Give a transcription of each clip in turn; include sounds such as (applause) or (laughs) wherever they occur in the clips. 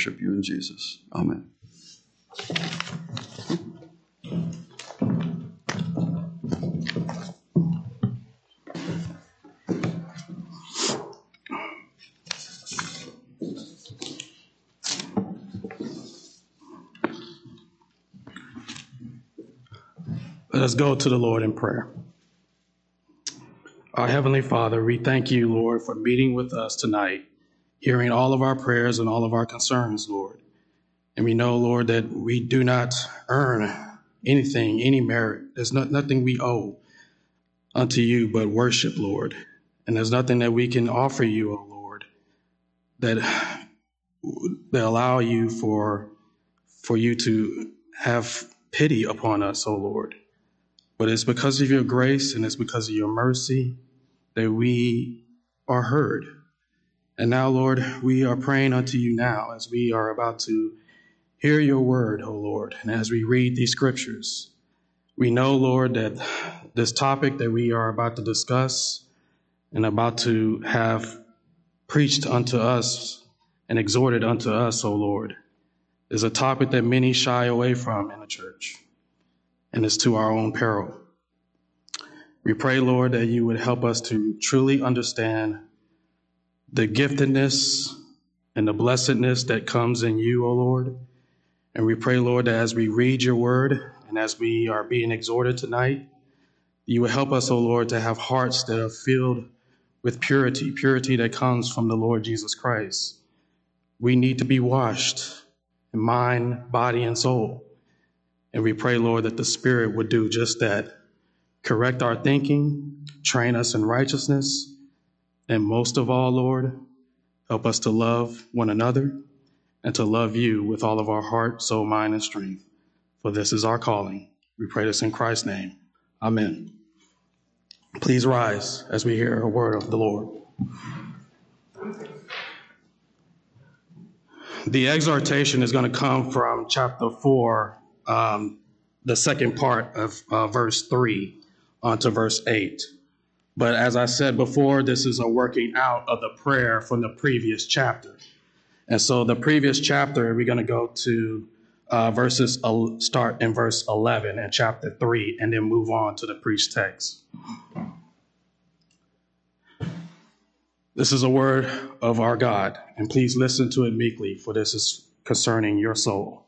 worship you in Jesus. Amen. Let us go to the Lord in prayer. Our Heavenly Father, we thank you, Lord, for meeting with us tonight, hearing all of our prayers and all of our concerns, Lord. And we know, Lord, that we do not earn anything, any merit. There's not, nothing we owe unto you but worship, Lord. And there's nothing that we can offer you, O oh Lord, that, that allow you for, for you to have pity upon us, O oh Lord. But it's because of your grace and it's because of your mercy that we are heard. And now, Lord, we are praying unto you now as we are about to hear your word, O Lord, and as we read these scriptures. We know, Lord, that this topic that we are about to discuss and about to have preached unto us and exhorted unto us, O Lord, is a topic that many shy away from in the church and it's to our own peril. We pray, Lord, that you would help us to truly understand the giftedness and the blessedness that comes in you, O Lord. And we pray, Lord, that as we read your word and as we are being exhorted tonight, you will help us, O Lord, to have hearts that are filled with purity, purity that comes from the Lord Jesus Christ. We need to be washed in mind, body, and soul. And we pray, Lord, that the Spirit would do just that correct our thinking, train us in righteousness, and most of all, Lord, help us to love one another and to love you with all of our heart, soul, mind, and strength. For this is our calling. We pray this in Christ's name. Amen. Please rise as we hear a word of the Lord. The exhortation is going to come from chapter 4 um, the second part of uh, verse 3 onto verse 8. But as I said before, this is a working out of the prayer from the previous chapter. And so the previous chapter, we're going to go to uh, verses, start in verse 11 in chapter 3, and then move on to the preached text. This is a word of our God, and please listen to it meekly, for this is concerning your soul.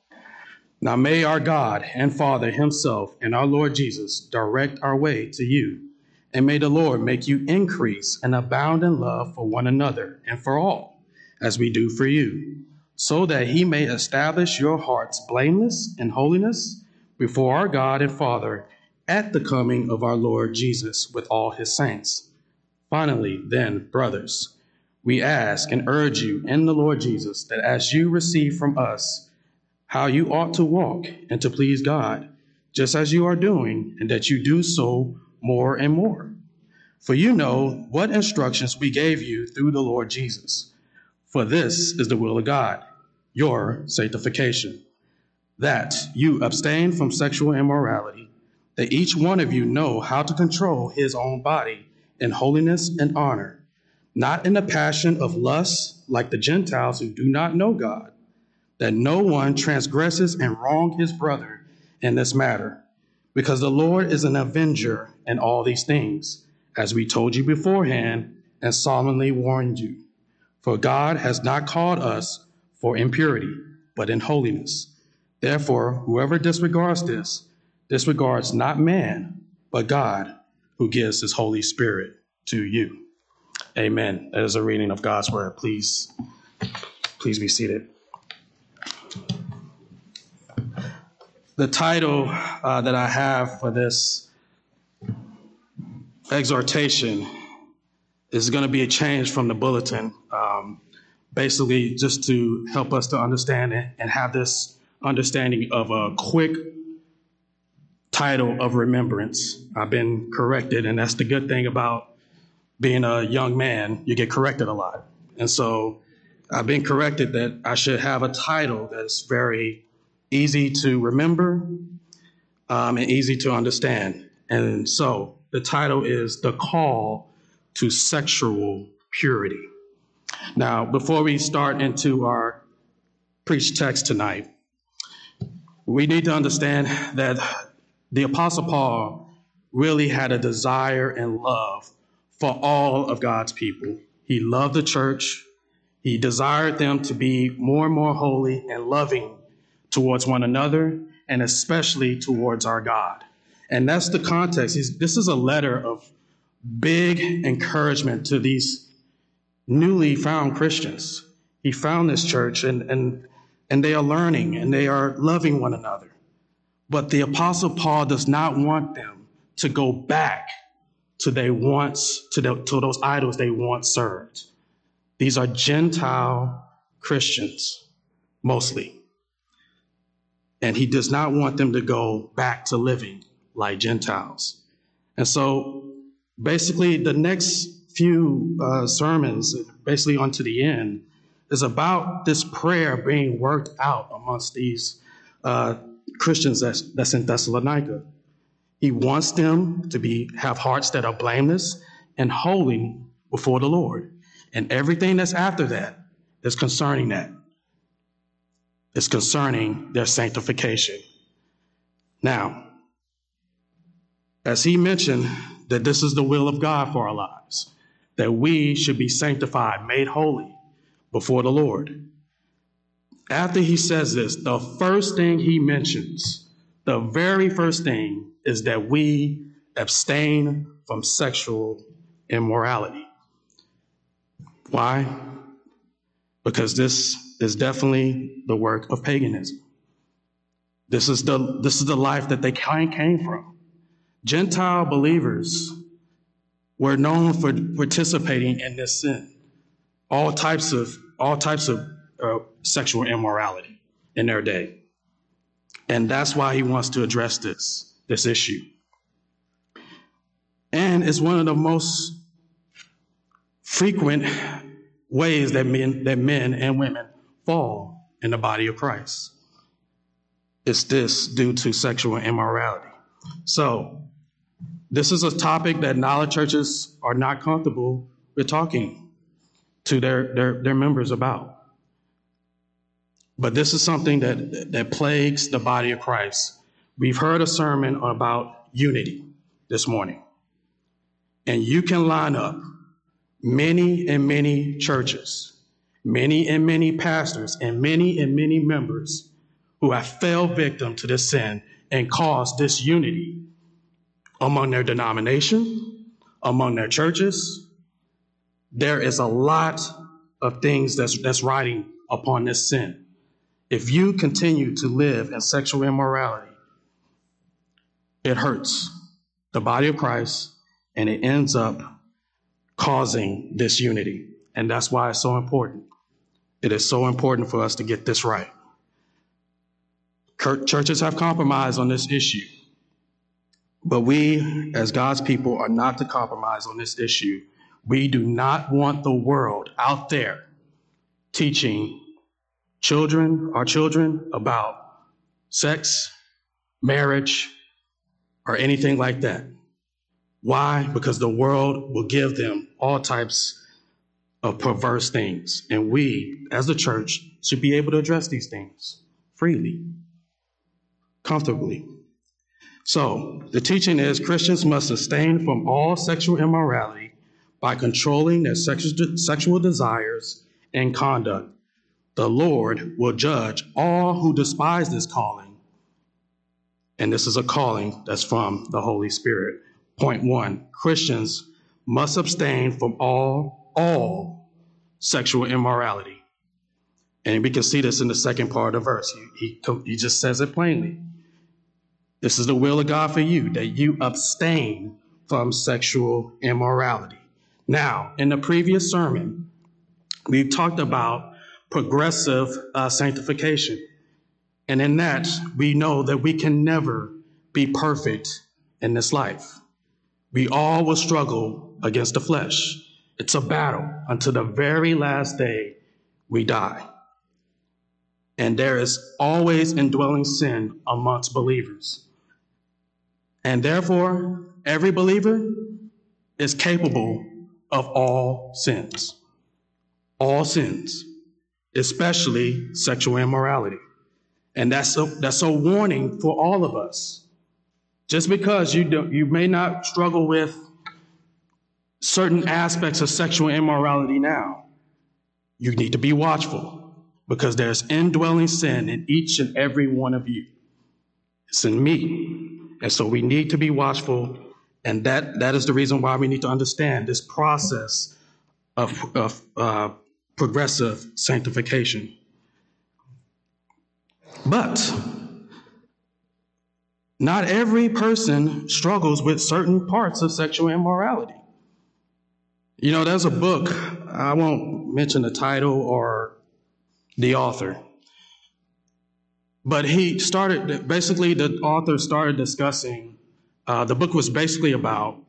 Now may our God and Father Himself and our Lord Jesus direct our way to you. And may the Lord make you increase and abound in love for one another and for all, as we do for you, so that He may establish your hearts blameless in holiness before our God and Father at the coming of our Lord Jesus with all His saints. Finally, then, brothers, we ask and urge you in the Lord Jesus that as you receive from us, how you ought to walk and to please God, just as you are doing, and that you do so more and more. For you know what instructions we gave you through the Lord Jesus. For this is the will of God, your sanctification, that you abstain from sexual immorality, that each one of you know how to control his own body in holiness and honor, not in the passion of lust like the Gentiles who do not know God that no one transgresses and wrong his brother in this matter, because the Lord is an avenger in all these things, as we told you beforehand and solemnly warned you. For God has not called us for impurity, but in holiness. Therefore, whoever disregards this, disregards not man, but God, who gives his Holy Spirit to you. Amen. That is a reading of God's word. Please, please be seated. The title uh, that I have for this exhortation is going to be a change from the bulletin, um, basically just to help us to understand it and have this understanding of a quick title of remembrance. I've been corrected, and that's the good thing about being a young man. You get corrected a lot, and so I've been corrected that I should have a title that's very easy to remember um, and easy to understand. And so the title is The Call to Sexual Purity. Now, before we start into our preach text tonight, we need to understand that the Apostle Paul really had a desire and love for all of God's people. He loved the church. He desired them to be more and more holy and loving towards one another and especially towards our God. And that's the context. He's, this is a letter of big encouragement to these newly found Christians. He found this church and, and, and they are learning and they are loving one another. But the Apostle Paul does not want them to go back to they once to, the, to those idols they once served. These are Gentile Christians, mostly. And he does not want them to go back to living like Gentiles. And so basically, the next few uh, sermons, basically onto the end, is about this prayer being worked out amongst these uh, Christians that's, that's in Thessalonica. He wants them to be have hearts that are blameless and holy before the Lord. And everything that's after that is concerning that. It's concerning their sanctification. Now, as he mentioned that this is the will of God for our lives, that we should be sanctified, made holy before the Lord. After he says this, the first thing he mentions, the very first thing is that we abstain from sexual immorality. Why? Because this is definitely the work of paganism. This is the, this is the life that they came from. Gentile believers were known for participating in this sin, all types of all types of uh, sexual immorality in their day, and that's why he wants to address this this issue. And it's one of the most frequent ways that men that men and women fall in the body of Christ. It's this due to sexual immorality. So this is a topic that knowledge churches are not comfortable with talking to their, their, their members about. But this is something that, that plagues the body of Christ. We've heard a sermon about unity this morning. And you can line up many and many churches, many and many pastors, and many and many members who have fell victim to this sin and caused disunity among their denomination, among their churches. There is a lot of things that's, that's riding upon this sin. If you continue to live in sexual immorality, it hurts the body of Christ and it ends up causing disunity. And that's why it's so important. It is so important for us to get this right. Churches have compromised on this issue. But we, as God's people, are not to compromise on this issue. We do not want the world out there teaching children, our children, about sex, marriage, or anything like that. Why? Because the world will give them all types of perverse things. And we, as the church, should be able to address these things freely, comfortably. So, the teaching is Christians must abstain from all sexual immorality by controlling their sexual desires and conduct. The Lord will judge all who despise this calling. And this is a calling that's from the Holy Spirit. Point one Christians must abstain from all, all sexual immorality. And we can see this in the second part of the verse. He, he, he just says it plainly. This is the will of God for you, that you abstain from sexual immorality. Now, in the previous sermon, we've talked about progressive uh, sanctification. And in that, we know that we can never be perfect in this life. We all will struggle against the flesh. It's a battle until the very last day we die. And there is always indwelling sin amongst believers. And therefore, every believer is capable of all sins. All sins. especially sexual immorality. And that's a, that's a warning for all of us. Just because you do, you may not struggle with certain aspects of sexual immorality now, you need to be watchful because there's indwelling sin in each and every one of you. It's in me. And so we need to be watchful. And that, that is the reason why we need to understand this process of, of uh, progressive sanctification. But not every person struggles with certain parts of sexual immorality. You know, there's a book, I won't mention the title or the author, but he started, basically, the author started discussing, uh, the book was basically about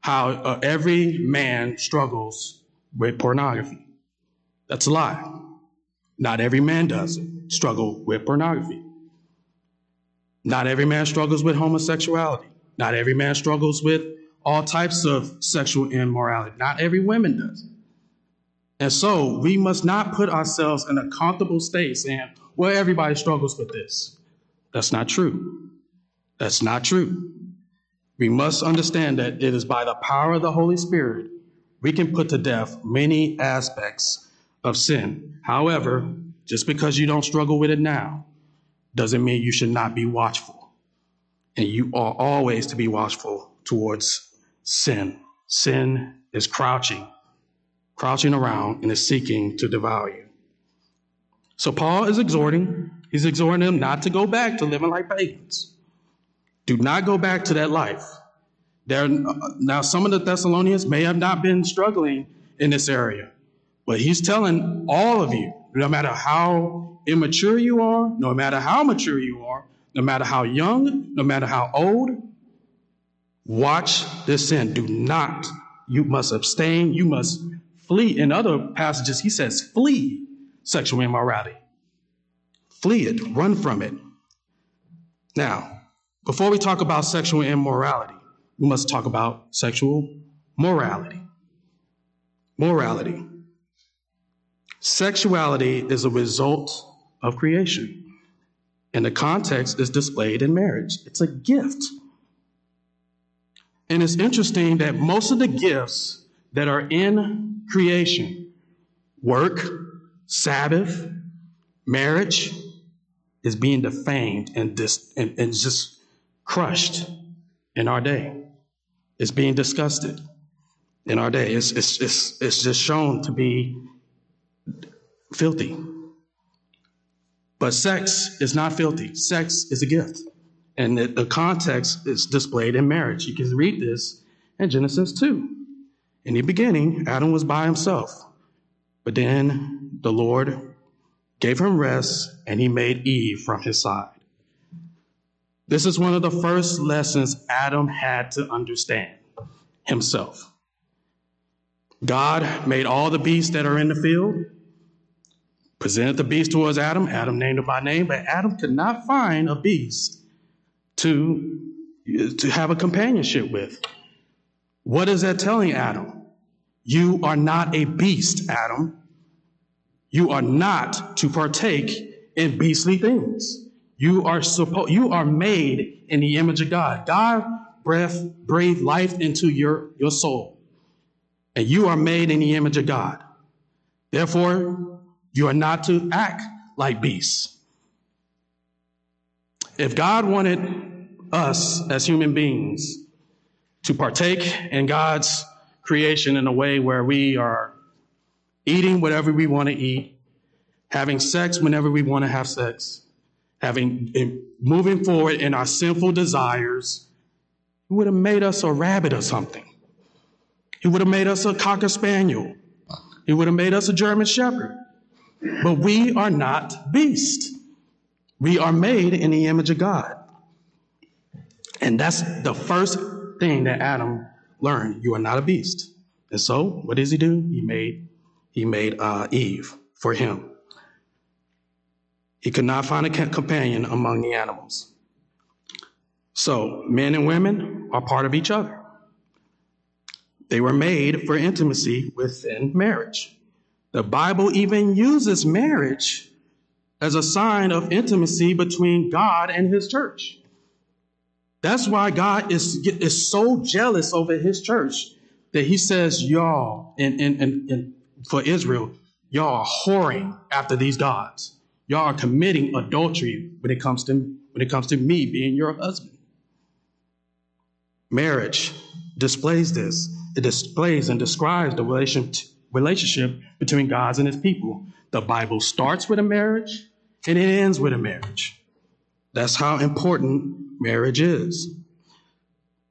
how uh, every man struggles with pornography. That's a lie. Not every man does struggle with pornography. Not every man struggles with homosexuality. Not every man struggles with all types of sexual immorality. Not every woman does. And so we must not put ourselves in a comfortable state saying, well, everybody struggles with this. That's not true. That's not true. We must understand that it is by the power of the Holy Spirit we can put to death many aspects of sin. However, just because you don't struggle with it now doesn't mean you should not be watchful. And you are always to be watchful towards sin. Sin is crouching, crouching around and is seeking to devour you. So Paul is exhorting, he's exhorting them not to go back to living like pagans. Do not go back to that life. There, now, some of the Thessalonians may have not been struggling in this area, but he's telling all of you, no matter how immature you are, no matter how mature you are, no matter how young, no matter how old, watch this sin. Do not, you must abstain, you must flee. In other passages, he says, flee sexual immorality. Flee it, run from it. Now, before we talk about sexual immorality, we must talk about sexual morality. Morality. Sexuality is a result of creation, and the context is displayed in marriage. It's a gift. And it's interesting that most of the gifts that are in creation work, Sabbath, marriage is being defamed and, dis- and, and just crushed in our day. It's being disgusted in our day. It's, it's, it's, it's just shown to be filthy. But sex is not filthy. Sex is a gift. And the, the context is displayed in marriage. You can read this in Genesis 2. In the beginning, Adam was by himself. But then the Lord gave him rest and he made Eve from his side. This is one of the first lessons Adam had to understand himself. God made all the beasts that are in the field, presented the beast towards Adam. Adam named it by name, but Adam could not find a beast to, to have a companionship with. What is that telling Adam? You are not a beast, Adam. You are not to partake in beastly things. You are supposed you are made in the image of God. God breath breathed life into your, your soul. And you are made in the image of God. Therefore, you are not to act like beasts. If God wanted us as human beings to partake in God's creation in a way where we are eating whatever we want to eat, having sex whenever we want to have sex, having moving forward in our sinful desires, he would have made us a rabbit or something. He would have made us a cocker spaniel. He would have made us a German shepherd. But we are not beasts. We are made in the image of God. And that's the first thing that Adam learned. You are not a beast. And so, what does he do? He made he made uh, Eve for him. He could not find a companion among the animals. So, men and women are part of each other. They were made for intimacy within marriage. The Bible even uses marriage as a sign of intimacy between God and his church. That's why God is, is so jealous over his church that he says, y'all, in, in, in, in for Israel, y'all are whoring after these gods. Y'all are committing adultery when it comes to when it comes to me being your husband. Marriage displays this. It displays and describes the relation, relationship between God and his people. The Bible starts with a marriage and it ends with a marriage. That's how important marriage is.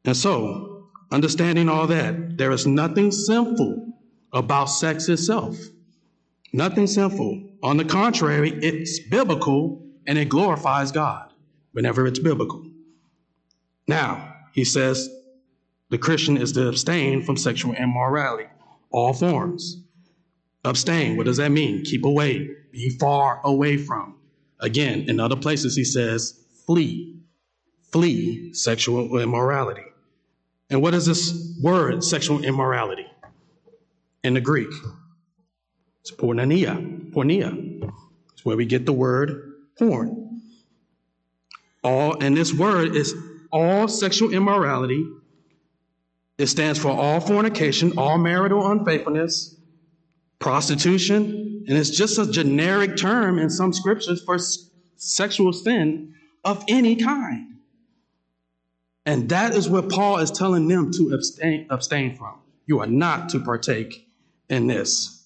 And so, understanding all that, there is nothing sinful about sex itself. Nothing sinful. On the contrary, it's biblical and it glorifies God whenever it's biblical. Now, he says the Christian is to abstain from sexual immorality, all forms. Abstain, what does that mean? Keep away, be far away from. Again, in other places, he says flee, flee sexual immorality. And what is this word, sexual immorality? In the Greek, it's porneia. Porneia. It's where we get the word porn. All, and this word is all sexual immorality. It stands for all fornication, all marital unfaithfulness, prostitution, and it's just a generic term in some scriptures for sexual sin of any kind. And that is what Paul is telling them to abstain, abstain from. You are not to partake in this.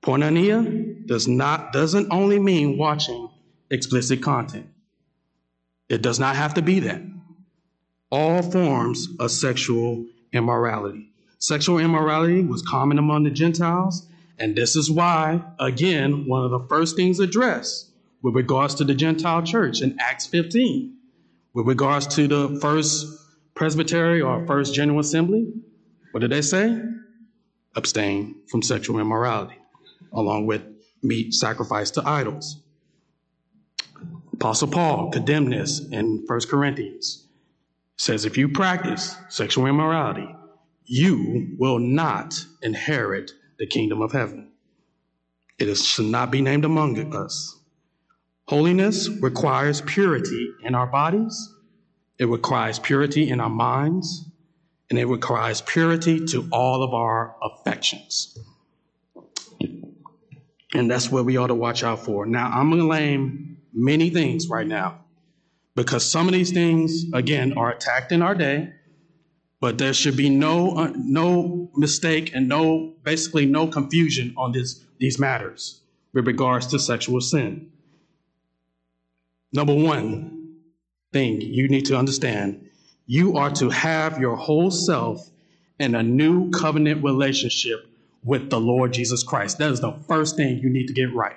Porneia does not doesn't only mean watching explicit content. It does not have to be that. All forms of sexual immorality. Sexual immorality was common among the Gentiles, and this is why, again, one of the first things addressed with regards to the Gentile church in Acts 15, with regards to the first presbytery or first general assembly, what did they say? Abstain from sexual immorality along with meat sacrificed to idols. Apostle Paul condemned this in 1 Corinthians. Says, if you practice sexual immorality, you will not inherit the kingdom of heaven. It is, should not be named among us. Holiness requires purity in our bodies, it requires purity in our minds, and it requires purity to all of our affections. And that's what we ought to watch out for. Now, I'm going to name many things right now because some of these things, again, are attacked in our day, but there should be no, uh, no mistake and no, basically no confusion on this, these matters with regards to sexual sin. Number one thing you need to understand you are to have your whole self in a new covenant relationship with the Lord Jesus Christ. That is the first thing you need to get right.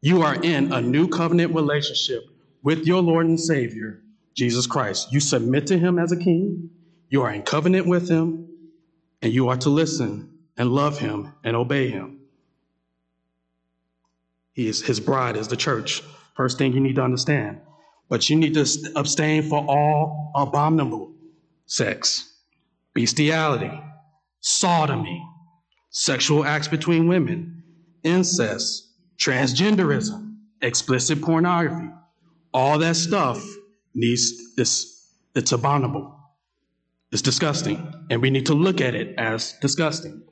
You are in a new covenant relationship with your Lord and Savior, Jesus Christ. You submit to him as a king, you are in covenant with him, and you are to listen and love him and obey him. He is, his bride is the church. First thing you need to understand. But you need to abstain for all abominable sex, bestiality, sodomy, sexual acts between women, incest, transgenderism, explicit pornography. All that stuff needs it's it's abominable. It's disgusting, and we need to look at it as disgusting.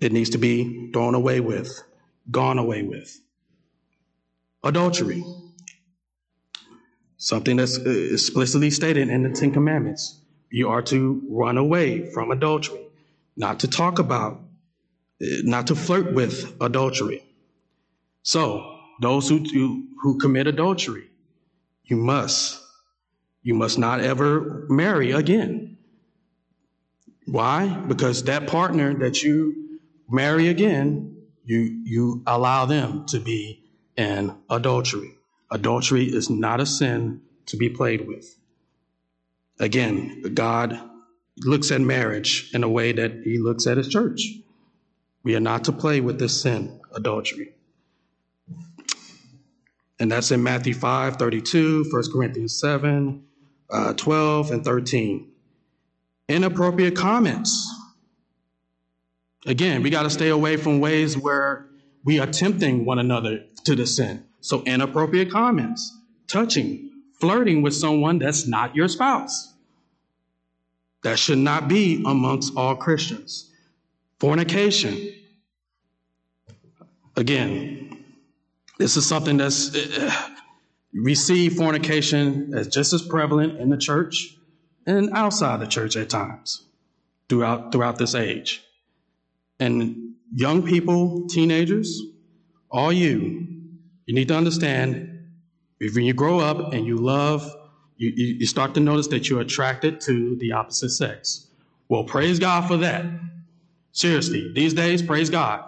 It needs to be thrown away with, gone away with. Adultery. Something that's uh, explicitly stated in the Ten Commandments. You are to run away from adultery not to talk about, not to flirt with adultery. So, those who, who commit adultery, you must, you must not ever marry again. Why? Because that partner that you marry again, you, you allow them to be in adultery. Adultery is not a sin to be played with. Again, God looks at marriage in a way that he looks at his church. We are not to play with this sin, adultery. And that's in Matthew 5, 32, 1 Corinthians 7, uh, 12, and 13. Inappropriate comments. Again, we got to stay away from ways where we are tempting one another to the sin. So, inappropriate comments, touching, flirting with someone that's not your spouse. That should not be amongst all Christians. Fornication. Again, this is something that's, uh, we see fornication as just as prevalent in the church and outside the church at times throughout, throughout this age. And young people, teenagers, all you, you need to understand when you grow up and you love, you, you start to notice that you're attracted to the opposite sex. Well, praise God for that. Seriously, these days, praise God.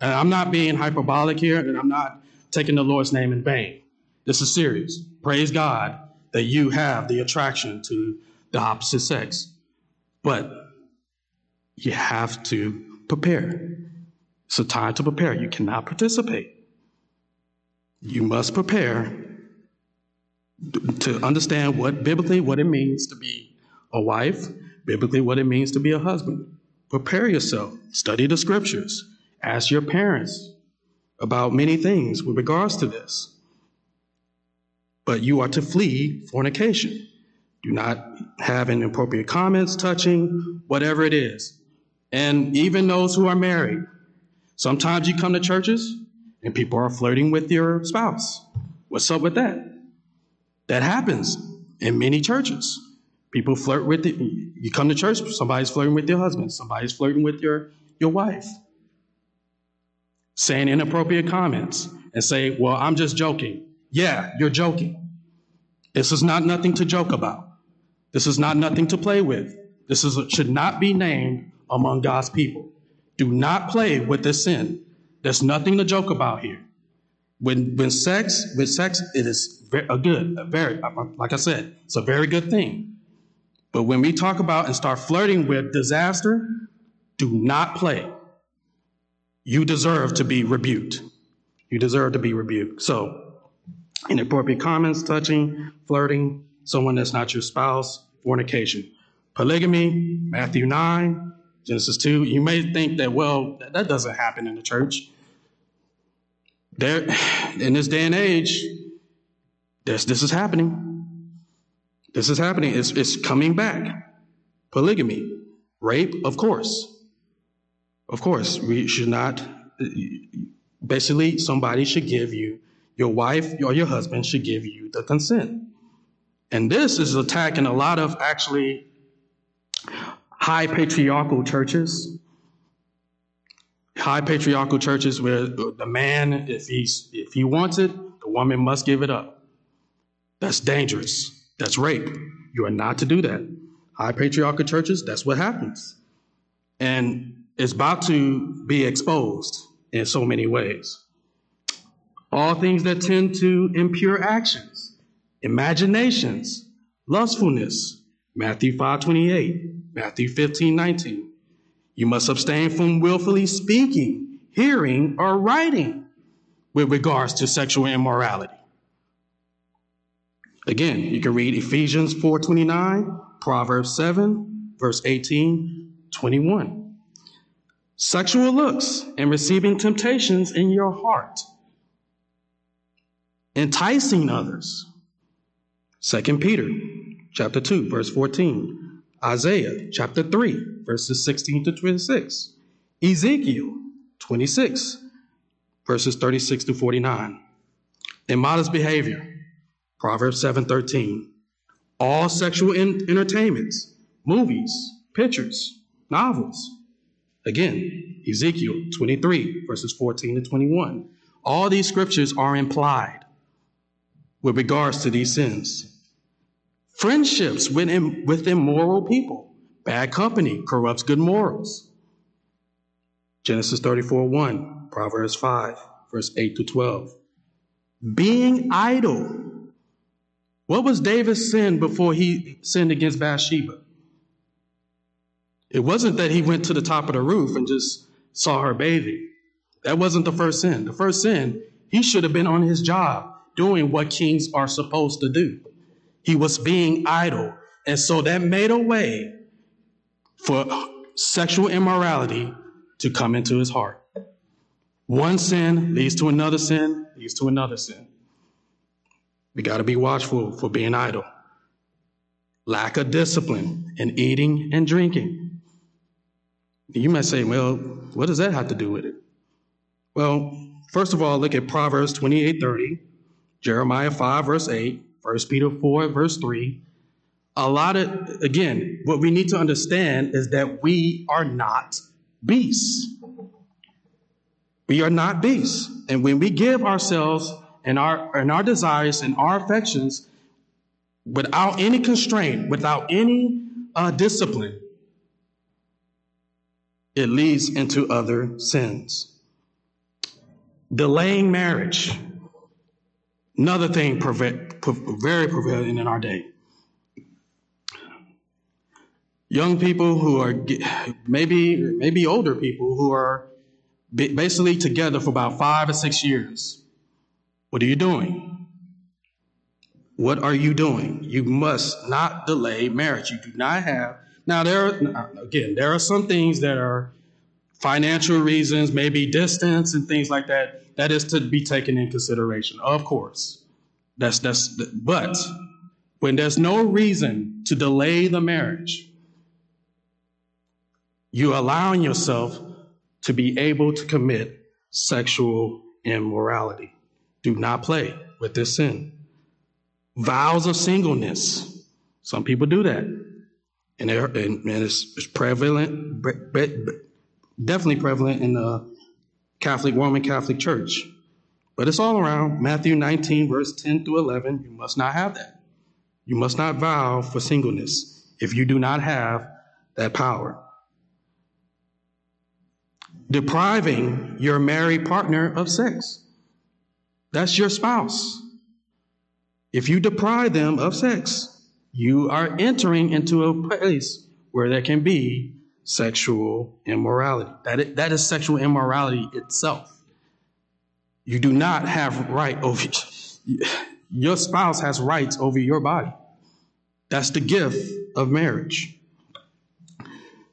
And I'm not being hyperbolic here, and I'm not taking the Lord's name in vain. This is serious. Praise God that you have the attraction to the opposite sex. But you have to prepare. It's a time to prepare. You cannot participate. You must prepare to understand what biblically what it means to be a wife, biblically what it means to be a husband. Prepare yourself, study the scriptures, ask your parents about many things with regards to this. But you are to flee fornication. Do not have inappropriate comments, touching, whatever it is. And even those who are married. Sometimes you come to churches and people are flirting with your spouse. What's up with that? That happens in many churches. People flirt with it. You come to church, somebody's flirting with your husband, somebody's flirting with your, your wife, saying inappropriate comments and say, Well, I'm just joking. Yeah, you're joking. This is not nothing to joke about. This is not nothing to play with. This is, should not be named among God's people. Do not play with this sin. There's nothing to joke about here. When, when sex, with sex, it is a good, a very, like I said, it's a very good thing. But when we talk about and start flirting with disaster, do not play. You deserve to be rebuked. You deserve to be rebuked. So, inappropriate comments, touching, flirting, someone that's not your spouse, fornication. Polygamy, Matthew 9, Genesis 2. You may think that, well, that doesn't happen in the church. There, in this day and age, this, this is happening. This is happening. It's, it's coming back. Polygamy, rape, of course. Of course, we should not, basically, somebody should give you, your wife or your husband should give you the consent. And this is attacking a lot of actually high patriarchal churches. High patriarchal churches where the man, if he's if he wants it, the woman must give it up. That's dangerous. That's rape. You are not to do that. High patriarchal churches, that's what happens. And it's about to be exposed in so many ways. All things that tend to impure actions, imaginations, lustfulness, Matthew 5 28, Matthew 15 19. You must abstain from willfully speaking, hearing, or writing with regards to sexual immorality. Again, you can read Ephesians 4:29, Proverbs 7, verse 18, 21. Sexual looks and receiving temptations in your heart. Enticing others. 2 Peter chapter 2, verse 14. Isaiah chapter 3, verses 16 to 26. Ezekiel 26, verses 36 to 49. Immodest behavior. Proverbs 7:13. All sexual in- entertainments, movies, pictures, novels. Again, Ezekiel 23, verses 14 to 21. All these scriptures are implied with regards to these sins. Friendships with, Im- with immoral people. Bad company corrupts good morals. Genesis 34 1, Proverbs 5, verse 8 to 12. Being idle what was David's sin before he sinned against Bathsheba? It wasn't that he went to the top of the roof and just saw her bathing. That wasn't the first sin. The first sin, he should have been on his job doing what kings are supposed to do. He was being idle. And so that made a way for sexual immorality to come into his heart. One sin leads to another sin, leads to another sin. We got to be watchful for being idle. Lack of discipline in eating and drinking. You might say, well, what does that have to do with it? Well, first of all, look at Proverbs 28 30, Jeremiah 5, verse 8, 1 Peter 4, verse 3. A lot of, again, what we need to understand is that we are not beasts. We are not beasts. And when we give ourselves and our and our desires and our affections without any constraint, without any uh, discipline, it leads into other sins. Delaying marriage, another thing very prevalent in our day. Young people who are maybe maybe older people who are basically together for about five or six years. What are you doing? What are you doing? You must not delay marriage. You do not have. Now, there are, again, there are some things that are financial reasons, maybe distance and things like that. That is to be taken in consideration, of course. That's that's. But when there's no reason to delay the marriage, you're allowing yourself to be able to commit sexual immorality. Do not play with this sin. Vows of singleness. Some people do that. And, and, and it's, it's, prevalent, definitely prevalent in the Catholic, Roman Catholic Church. But it's all around. Matthew 19, verse 10 through 11. You must not have that. You must not vow for singleness if you do not have that power depriving your married partner of sex. That's your spouse. If you deprive them of sex, you are entering into a place where there can be sexual immorality. That is, that is sexual immorality itself. You do not have right over your spouse has rights over your body. That's the gift of marriage.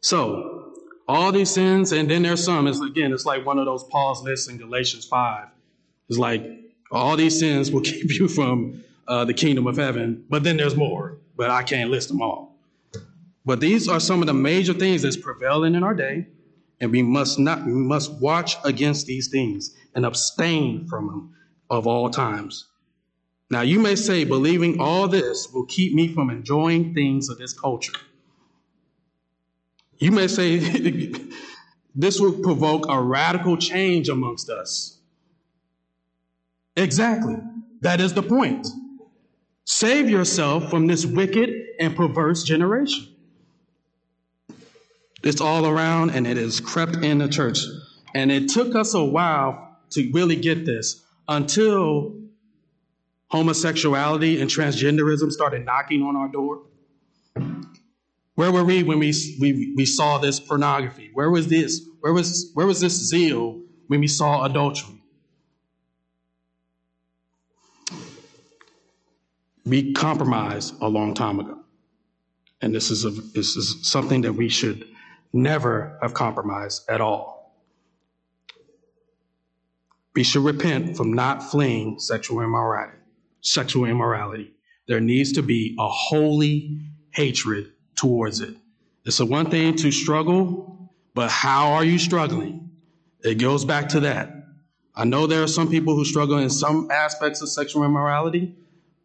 So, all these sins, and then there's some. It's again, it's like one of those Paul's lists in Galatians 5. It's like all these sins will (laughs) keep you from uh, the kingdom of heaven, but then there's more, but I can't list them all. But these are some of the major things that's prevailing in our day, and we must not we must watch against these things and abstain from them of all times. Now you may say believing all this will keep me from enjoying things of this culture. You may say (laughs) this will provoke a radical change amongst us. Exactly. That is the point. Save yourself from this wicked and perverse generation. It's all around and it has crept in the church. And it took us a while to really get this until homosexuality and transgenderism started knocking on our door. Where were we when we, we, we saw this pornography? Where was this? Where was, where was this zeal when we saw adultery? We compromised a long time ago. And this is, a, this is something that we should never have compromised at all. We should repent from not fleeing sexual immorality. Sexual immorality. There needs to be a holy hatred towards it. It's a one thing to struggle, but how are you struggling? It goes back to that. I know there are some people who struggle in some aspects of sexual immorality,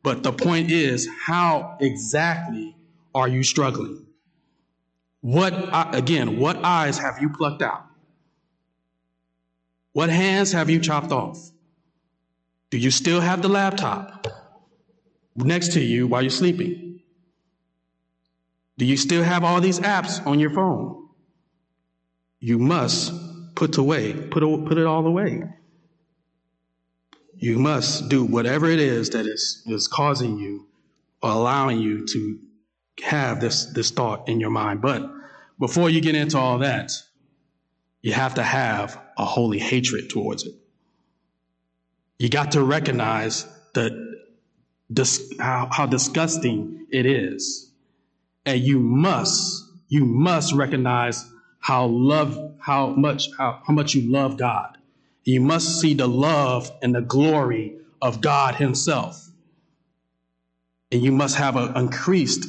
but the point is, how exactly are you struggling? What, again, what eyes have you plucked out? What hands have you chopped off? Do you still have the laptop next to you while you're sleeping? Do you still have all these apps on your phone? You must put away, put, put it all away. You must do whatever it is that is, is causing you or allowing you to have this, this thought in your mind. But before you get into all that, you have to have a holy hatred towards it. You got to recognize the, how, how disgusting it is and you must, you must recognize how love, how much how, how much you love God. You must see the love and the glory of God Himself. And you must have an increased,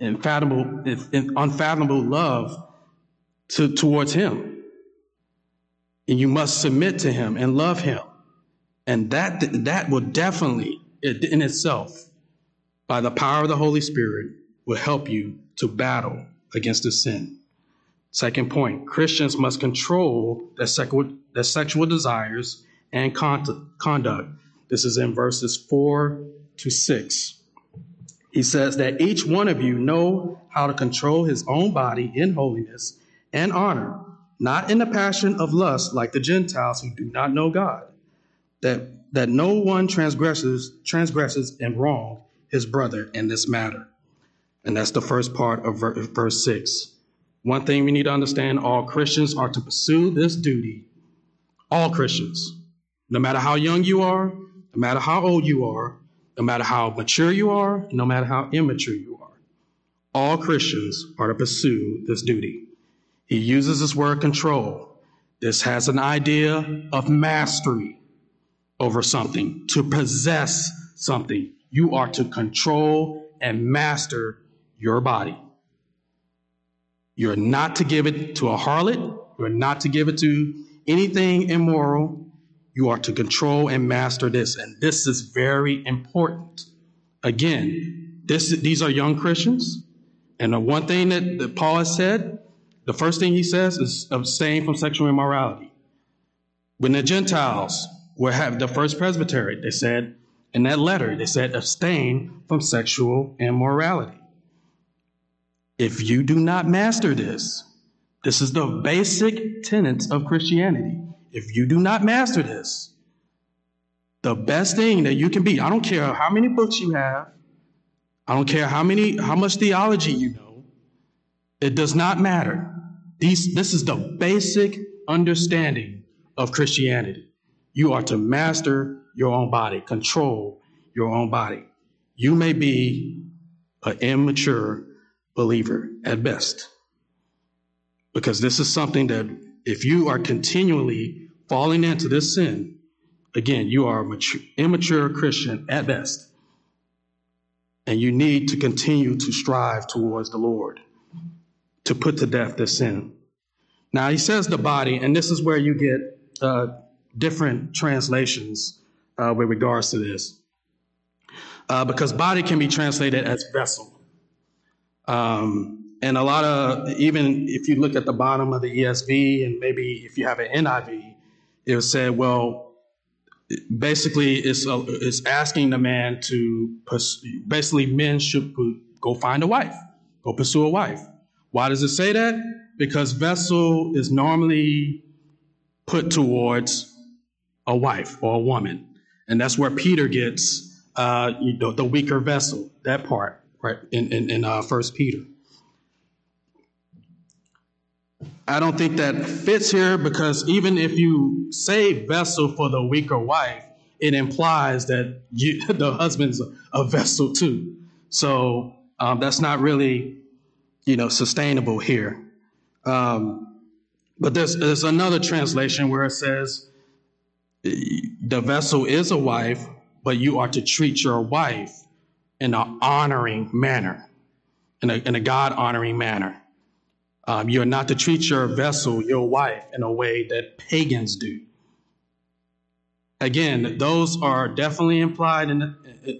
unfathomable, unfathomable love to, towards Him. And you must submit to Him and love Him. And that, that will definitely, in itself, by the power of the Holy Spirit, will help you to battle against the sin. Second point Christians must control their sexual, their sexual desires and conduct. This is in verses 4 to 6. He says that each one of you know how to control his own body in holiness and honor, not in the passion of lust like the Gentiles who do not know God. That, that no one transgresses, transgresses and wrong his brother in this matter. And that's the first part of verse 6. One thing we need to understand all Christians are to pursue this duty. All Christians, no matter how young you are, no matter how old you are, no matter how mature you are, no matter how immature you are, all Christians are to pursue this duty. He uses this word control. This has an idea of mastery over something, to possess something. You are to control and master your body. You're not to give it to a harlot. You're not to give it to anything immoral. You are to control and master this. And this is very important. Again, this, these are young Christians. And the one thing that, that Paul has said, the first thing he says is abstain from sexual immorality. When the Gentiles were have the first presbytery, they said in that letter, they said, abstain from sexual immorality. If you do not master this, this is the basic tenets of Christianity. If you do not master this, the best thing that you can be, I don't care how many books you have, I don't care how many how much theology you know, it does not matter. These, this is the basic understanding of Christianity. You are to master your own body, control your own body. You may be an immature believer at best. Because this is something that if you are continually falling into this sin, again, you are a mature, immature Christian at best. And you need to continue to strive towards the Lord to put to death this sin. Now, he says the body, and this is where you get uh, different translations uh, with regards to this. Uh, because body can be translated as vessel. Um, and a lot of, even if you look at the bottom of the ESV, and maybe if you have an NIV, it will say, well, basically it's, a, it's asking the man to, basically men should go find a wife, go pursue a wife. Why does it say that? Because vessel is normally put towards a wife or a woman. And that's where Peter gets uh, you know, the weaker vessel, that part, right, in, in, in uh, 1 Peter. I don't think that fits here because even if you say vessel for the weaker wife, it implies that you, (laughs) the husband's a vessel too. So um, that's not really, you know, sustainable here. Um, but there's, there's another translation where it says the vessel is a wife, but you are to treat your wife in an honoring manner, in a, in a God honoring manner. Um, you're not to treat your vessel, your wife, in a way that pagans do. Again, those are definitely implied in,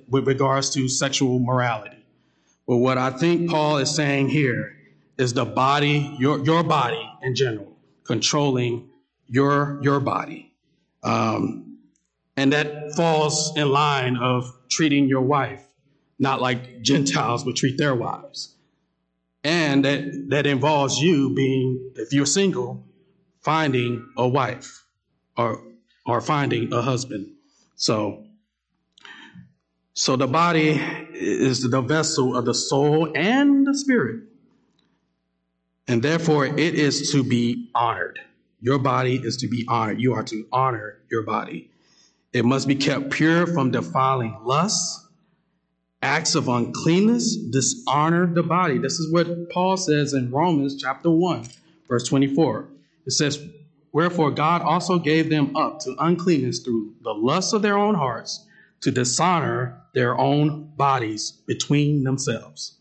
with regards to sexual morality. But what I think Paul is saying here is the body, your, your body in general, controlling your, your body. Um, and that falls in line of treating your wife not like Gentiles would treat their wives. And that, that involves you being, if you're single, finding a wife or, or finding a husband. So, so the body is the vessel of the soul and the spirit. And therefore, it is to be honored. Your body is to be honored. You are to honor your body. It must be kept pure from defiling lusts acts of uncleanness dishonor the body. This is what Paul says in Romans chapter 1, verse 24. It says, Wherefore God also gave them up to uncleanness through the lust of their own hearts to dishonor their own bodies between themselves.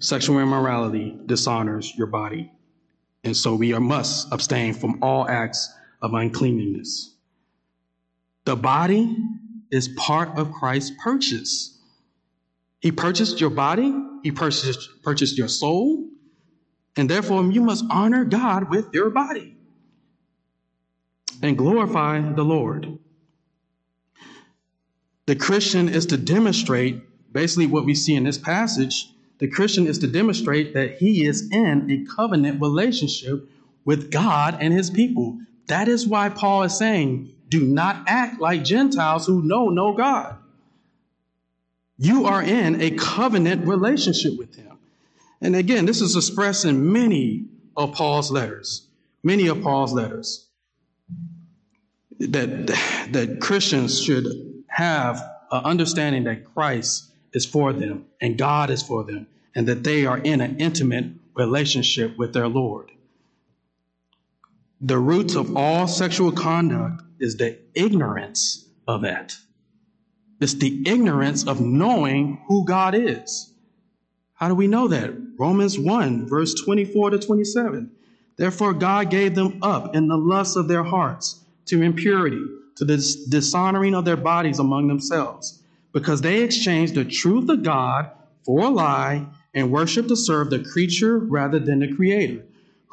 Sexual immorality dishonors your body. And so we must abstain from all acts of uncleanness. The body is part of Christ's purchase. He purchased your body, He purchased, purchased your soul, and therefore, you must honor God with your body and glorify the Lord. The Christian is to demonstrate basically what we see in this passage. The Christian is to demonstrate that he is in a covenant relationship with God and his people. That is why Paul is saying, do not act like Gentiles who know no God. You are in a covenant relationship with him. And again, this is expressed in many of Paul's letters, many of Paul's letters. That, that Christians should have an understanding that Christ is for them and God is for them, and that they are in an intimate relationship with their Lord. The roots of all sexual conduct is the ignorance of that. It's the ignorance of knowing who God is. How do we know that? Romans 1, verse 24 to 27. Therefore, God gave them up in the lusts of their hearts to impurity, to the dishonoring of their bodies among themselves, because they exchanged the truth of God for a lie and worshiped to serve the creature rather than the Creator,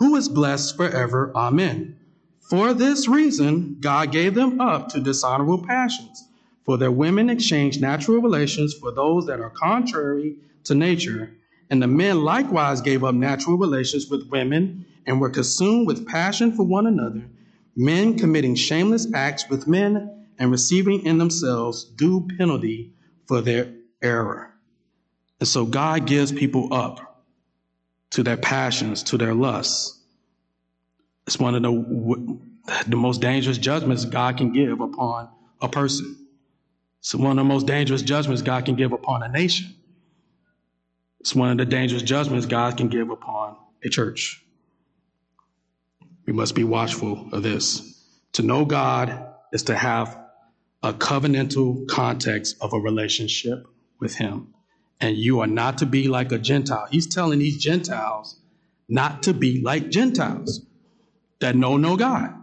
who is blessed forever. Amen. For this reason, God gave them up to dishonorable passions. For their women exchanged natural relations for those that are contrary to nature. And the men likewise gave up natural relations with women and were consumed with passion for one another, men committing shameless acts with men and receiving in themselves due penalty for their error. And so God gives people up to their passions, to their lusts. It's one of the, the most dangerous judgments God can give upon a person. It's one of the most dangerous judgments God can give upon a nation. It's one of the dangerous judgments God can give upon a church. We must be watchful of this. To know God is to have a covenantal context of a relationship with Him. And you are not to be like a Gentile. He's telling these Gentiles not to be like Gentiles that know no God.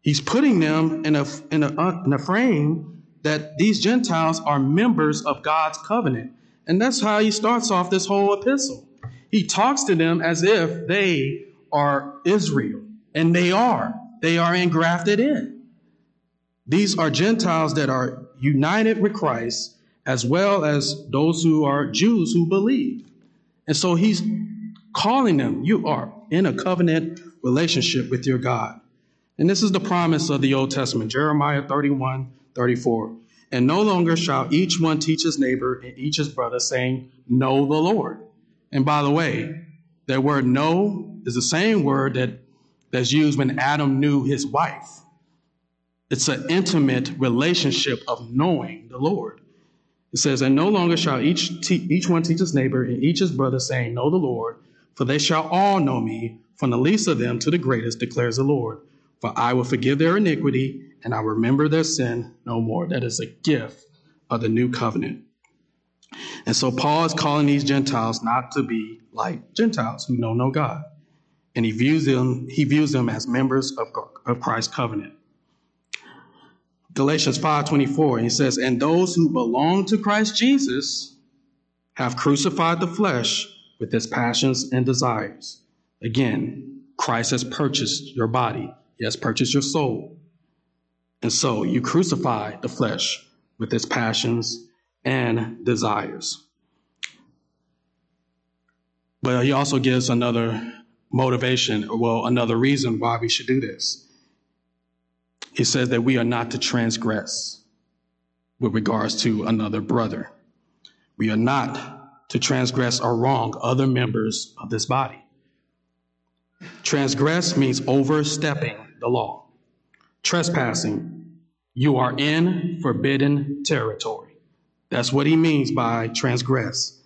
He's putting them in a, in a, uh, in a frame that these Gentiles are members of God's covenant. And that's how he starts off this whole epistle. He talks to them as if they are Israel, and they are. They are engrafted in. These are Gentiles that are united with Christ, as well as those who are Jews who believe. And so he's calling them, you are in a covenant relationship with your God. And this is the promise of the Old Testament, Jeremiah 31, 34. And no longer shall each one teach his neighbor and each his brother, saying, Know the Lord. And by the way, that word know is the same word that, that's used when Adam knew his wife. It's an intimate relationship of knowing the Lord. It says, And no longer shall each, te- each one teach his neighbor and each his brother, saying, Know the Lord, for they shall all know me, from the least of them to the greatest, declares the Lord. For I will forgive their iniquity and I will remember their sin no more. That is a gift of the new covenant. And so Paul is calling these Gentiles not to be like Gentiles who know no God. And he views them, he views them as members of, of Christ's covenant. Galatians 5:24, he says, And those who belong to Christ Jesus have crucified the flesh with its passions and desires. Again, Christ has purchased your body. He has purchased your soul. And so you crucify the flesh with its passions and desires. But he also gives another motivation, well, another reason why we should do this. He says that we are not to transgress with regards to another brother. We are not to transgress or wrong other members of this body. Transgress means overstepping the law. Trespassing, you are in forbidden territory. That's what he means by transgress.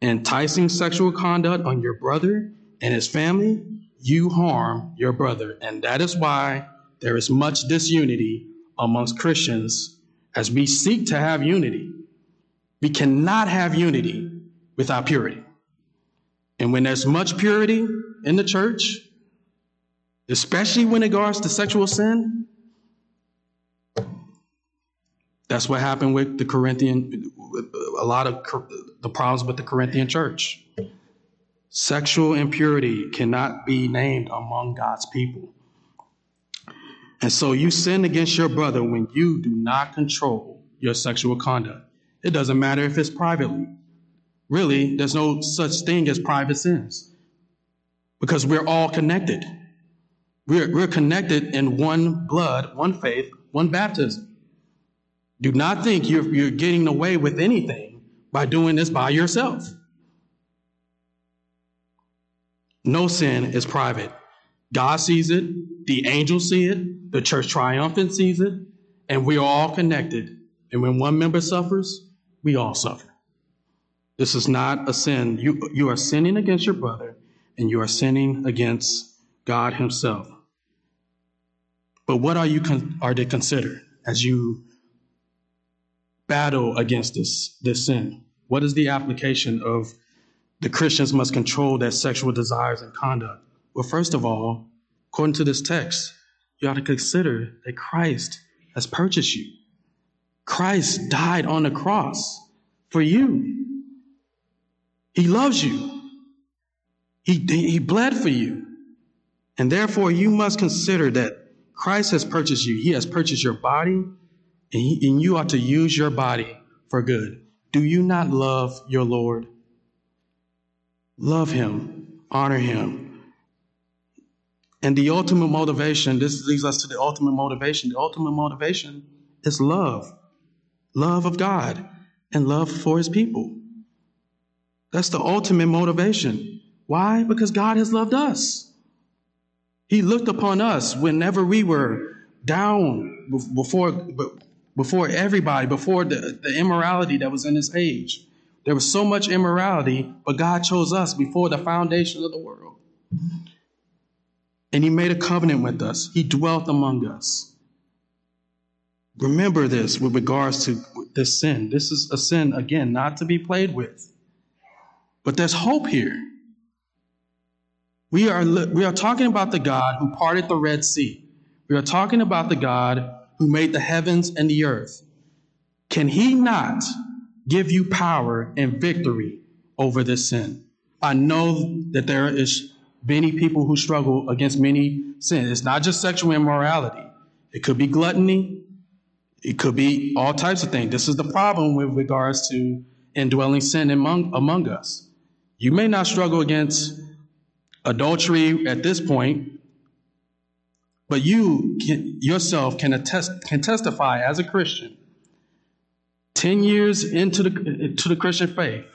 Enticing sexual conduct on your brother and his family, you harm your brother. And that is why there is much disunity amongst Christians as we seek to have unity. We cannot have unity without purity. And when there's much purity in the church, especially when it regards to sexual sin, that's what happened with the Corinthian, a lot of the problems with the Corinthian church. Sexual impurity cannot be named among God's people. And so you sin against your brother when you do not control your sexual conduct. It doesn't matter if it's privately. Really, there's no such thing as private sins because we're all connected. We're, we're connected in one blood, one faith, one baptism. Do not think you're, you're getting away with anything by doing this by yourself. No sin is private. God sees it, the angels see it, the church triumphant sees it, and we're all connected. And when one member suffers, we all suffer. This is not a sin. You, you are sinning against your brother, and you are sinning against God Himself. But what are you con- are to consider as you battle against this, this sin? What is the application of the Christians must control their sexual desires and conduct? Well, first of all, according to this text, you ought to consider that Christ has purchased you. Christ died on the cross for you. He loves you. He, he bled for you. And therefore, you must consider that Christ has purchased you. He has purchased your body, and, he, and you ought to use your body for good. Do you not love your Lord? Love him, honor him. And the ultimate motivation, this leads us to the ultimate motivation. The ultimate motivation is love love of God and love for his people. That's the ultimate motivation. Why? Because God has loved us. He looked upon us whenever we were down before, before everybody, before the, the immorality that was in this age. There was so much immorality, but God chose us before the foundation of the world. And He made a covenant with us, He dwelt among us. Remember this with regards to this sin. This is a sin, again, not to be played with. But there's hope here. We are, we are talking about the God who parted the Red Sea. We are talking about the God who made the heavens and the earth. Can he not give you power and victory over this sin? I know that there is many people who struggle against many sins. It's not just sexual immorality. It could be gluttony. It could be all types of things. This is the problem with regards to indwelling sin among, among us. You may not struggle against adultery at this point, but you can, yourself can attest can testify as a Christian. Ten years into the to the Christian faith,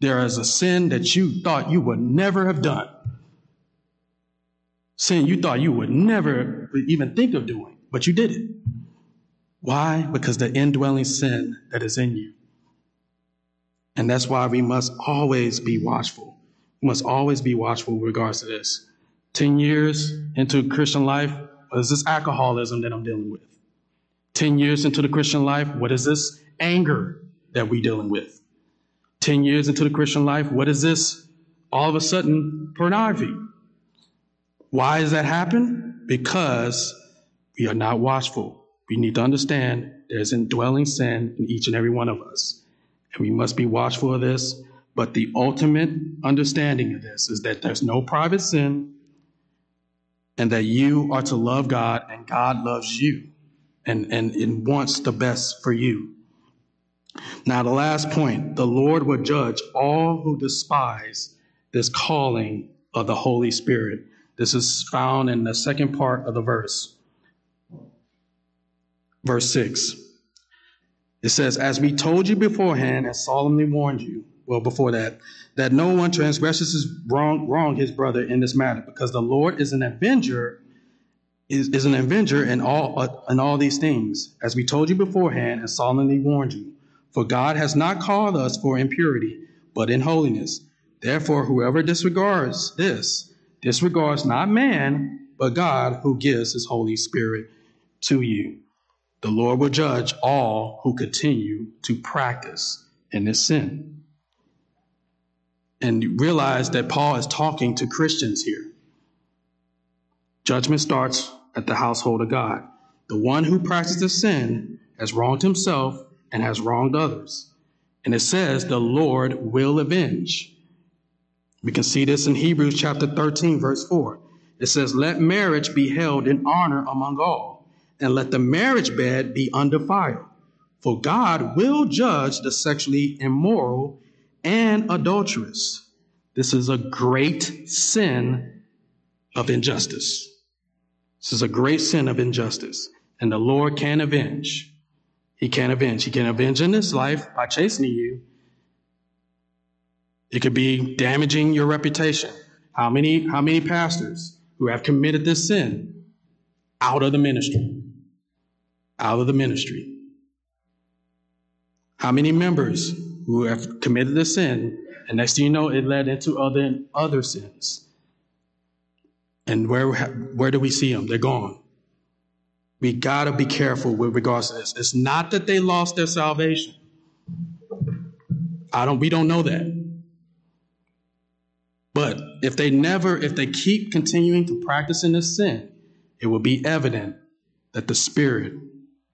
there is a sin that you thought you would never have done. Sin you thought you would never even think of doing, but you did it. Why? Because the indwelling sin that is in you and that's why we must always be watchful. We must always be watchful with regards to this. 10 years into Christian life, what is this alcoholism that I'm dealing with? 10 years into the Christian life, what is this anger that we're dealing with? 10 years into the Christian life, what is this all of a sudden pornography? Why does that happen? Because we are not watchful. We need to understand there's indwelling sin in each and every one of us and we must be watchful of this. But the ultimate understanding of this is that there's no private sin and that you are to love God and God loves you and, and, and wants the best for you. Now, the last point the Lord will judge all who despise this calling of the Holy Spirit. This is found in the second part of the verse, verse 6. It says, As we told you beforehand and solemnly warned you, well, before that, that no one transgresses his wrong, wrong his brother in this matter, because the Lord is an avenger, is, is an avenger in all uh, in all these things, as we told you beforehand and solemnly warned you. For God has not called us for impurity, but in holiness. Therefore, whoever disregards this This regards not man, but God who gives his Holy Spirit to you. The Lord will judge all who continue to practice in this sin. And realize that Paul is talking to Christians here. Judgment starts at the household of God. The one who practices sin has wronged himself and has wronged others. And it says the Lord will avenge. We can see this in Hebrews chapter 13, verse 4. It says, Let marriage be held in honor among all, and let the marriage bed be undefiled. For God will judge the sexually immoral and adulterous. This is a great sin of injustice. This is a great sin of injustice, and the Lord can avenge. He can avenge. He can avenge in this life by chastening you. It could be damaging your reputation. How many, how many pastors who have committed this sin out of the ministry? Out of the ministry. How many members who have committed this sin, and next thing you know, it led into other other sins. And where where do we see them? They're gone. We got to be careful with regards to this. It's not that they lost their salvation. I don't we don't know that. But if they never if they keep continuing to practice in this sin, it will be evident that the spirit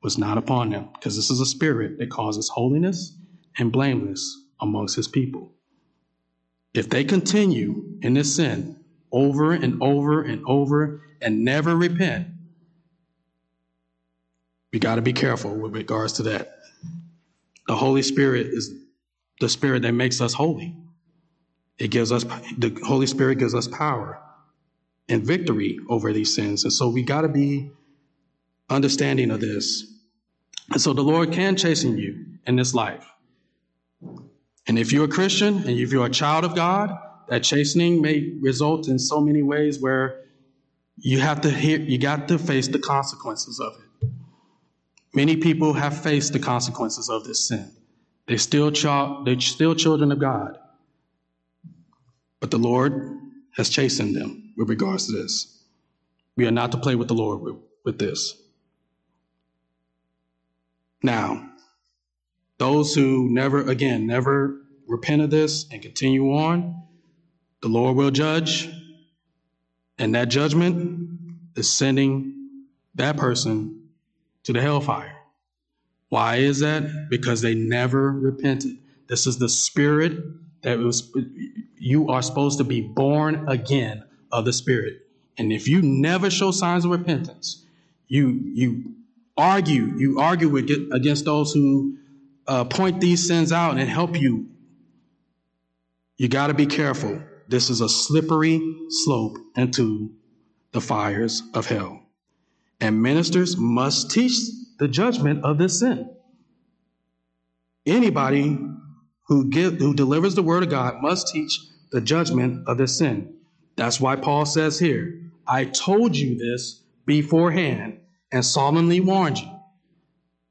was not upon them because this is a spirit that causes holiness and blameless amongst his people. If they continue in this sin, over and over and over and never repent, we got to be careful with regards to that. The Holy Spirit is the spirit that makes us holy. It gives us, the Holy Spirit gives us power and victory over these sins. And so we got to be understanding of this. And so the Lord can chasten you in this life. And if you're a Christian and if you're a child of God, that chastening may result in so many ways where you have to hear, you got to face the consequences of it. Many people have faced the consequences of this sin. They're still, child, they're still children of God. But the Lord has chastened them with regards to this. We are not to play with the Lord with, with this. Now, those who never, again, never repent of this and continue on, the Lord will judge, and that judgment is sending that person to the hellfire. Why is that? Because they never repented. This is the spirit that was you are supposed to be born again of the spirit. And if you never show signs of repentance, you you argue, you argue with, against those who uh, point these sins out and help you. You got to be careful this is a slippery slope into the fires of hell. And ministers must teach the judgment of this sin. Anybody who, give, who delivers the word of God must teach the judgment of this sin. That's why Paul says here, I told you this beforehand and solemnly warned you.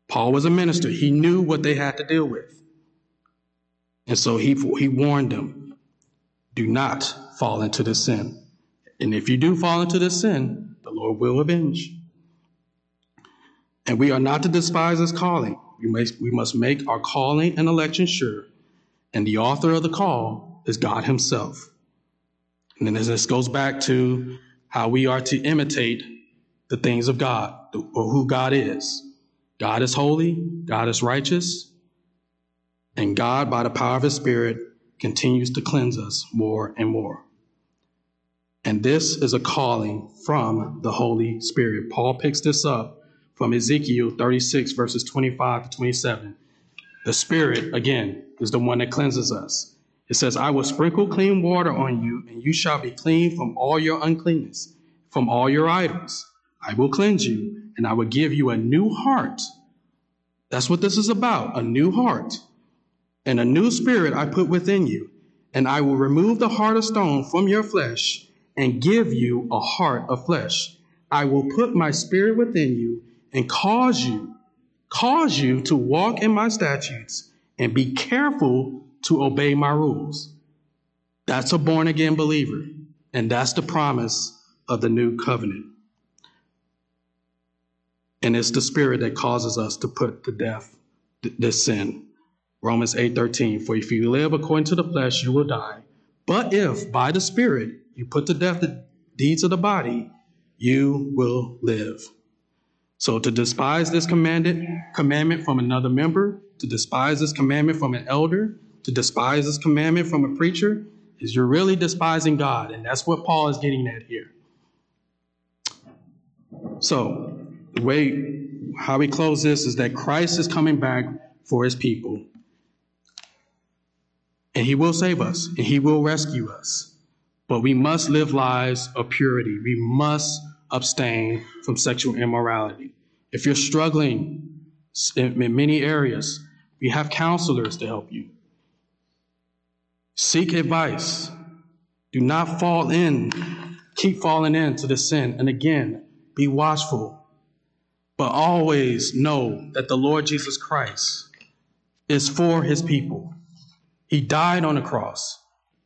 Paul was a minister. He knew what they had to deal with. And so he, he warned them do not fall into this sin. And if you do fall into this sin, the Lord will avenge. And we are not to despise his calling. We must, we must make our calling and election sure. And the author of the call is God himself. And then this goes back to how we are to imitate the things of God or who God is. God is holy, God is righteous, and God, by the power of his Spirit, continues to cleanse us more and more. And this is a calling from the Holy Spirit. Paul picks this up from Ezekiel 36, verses 25 to 27. The Spirit, again, is the one that cleanses us. It says, I will sprinkle clean water on you, and you shall be clean from all your uncleanness, from all your idols. I will cleanse you, and I will give you a new heart. That's what this is about a new heart and a new spirit I put within you, and I will remove the heart of stone from your flesh and give you a heart of flesh. I will put my spirit within you and cause you, cause you to walk in my statutes and be careful to obey my rules. That's a born again believer. And that's the promise of the new covenant. And it's the spirit that causes us to put to death this sin. Romans 8:13 For if you live according to the flesh you will die but if by the spirit you put to death the deeds of the body you will live. So to despise this commanded commandment from another member, to despise this commandment from an elder, to despise this commandment from a preacher is you're really despising God and that's what Paul is getting at here. So, the way how we close this is that Christ is coming back for his people. And he will save us and he will rescue us. But we must live lives of purity. We must abstain from sexual immorality. If you're struggling in many areas, we have counselors to help you. Seek advice. Do not fall in, keep falling into the sin. And again, be watchful. But always know that the Lord Jesus Christ is for his people. He died on the cross.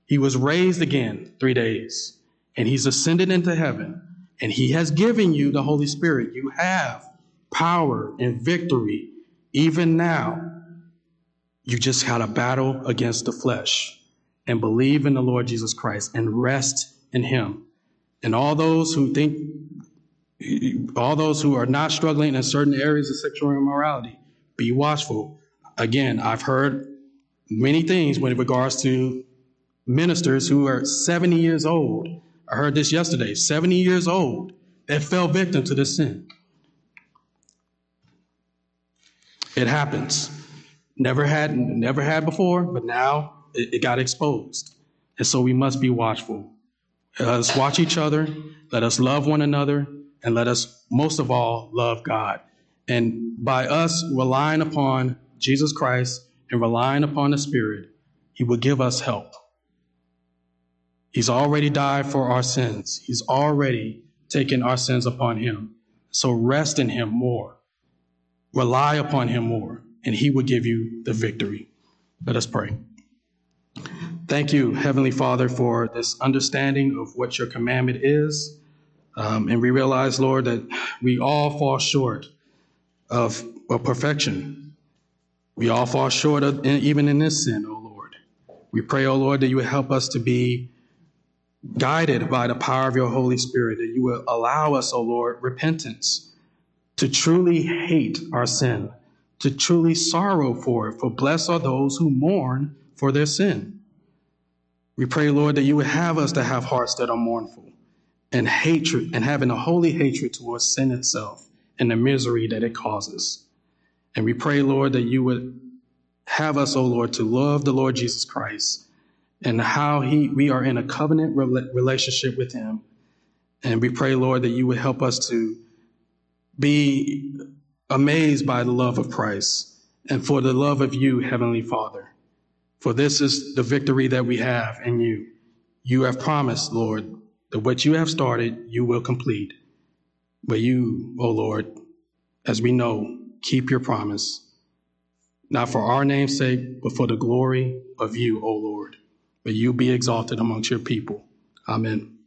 He was raised again three days, and he's ascended into heaven. And he has given you the Holy Spirit. You have power and victory even now. You just had a battle against the flesh and believe in the Lord Jesus Christ and rest in him. And all those who think, all those who are not struggling in certain areas of sexual immorality, be watchful. Again, I've heard many things with regards to ministers who are 70 years old. I heard this yesterday 70 years old that fell victim to this sin. It happens. Never had, never had before, but now it, it got exposed. And so we must be watchful. Let us watch each other. Let us love one another. And let us, most of all, love God. And by us relying upon Jesus Christ and relying upon the Spirit, He will give us help. He's already died for our sins. He's already taken our sins upon Him. So rest in Him more. Rely upon Him more, and He will give you the victory. Let us pray. Thank you, Heavenly Father, for this understanding of what your commandment is. Um, and we realize, Lord, that we all fall short of, of perfection. We all fall short of even in this sin, O Lord. We pray, O Lord, that you would help us to be guided by the power of your Holy Spirit, that you will allow us, O Lord, repentance, to truly hate our sin, to truly sorrow for it. For blessed are those who mourn for their sin. We pray, Lord, that you would have us to have hearts that are mournful and hatred and having a holy hatred towards sin itself and the misery that it causes. And we pray, Lord, that you would have us, O Lord, to love the Lord Jesus Christ and how he we are in a covenant relationship with him. And we pray, Lord, that you would help us to be amazed by the love of Christ and for the love of you, Heavenly Father. For this is the victory that we have in you. You have promised, Lord, that what you have started, you will complete. But you, O oh Lord, as we know, keep your promise, not for our name's sake, but for the glory of you, O oh Lord. May you be exalted amongst your people. Amen.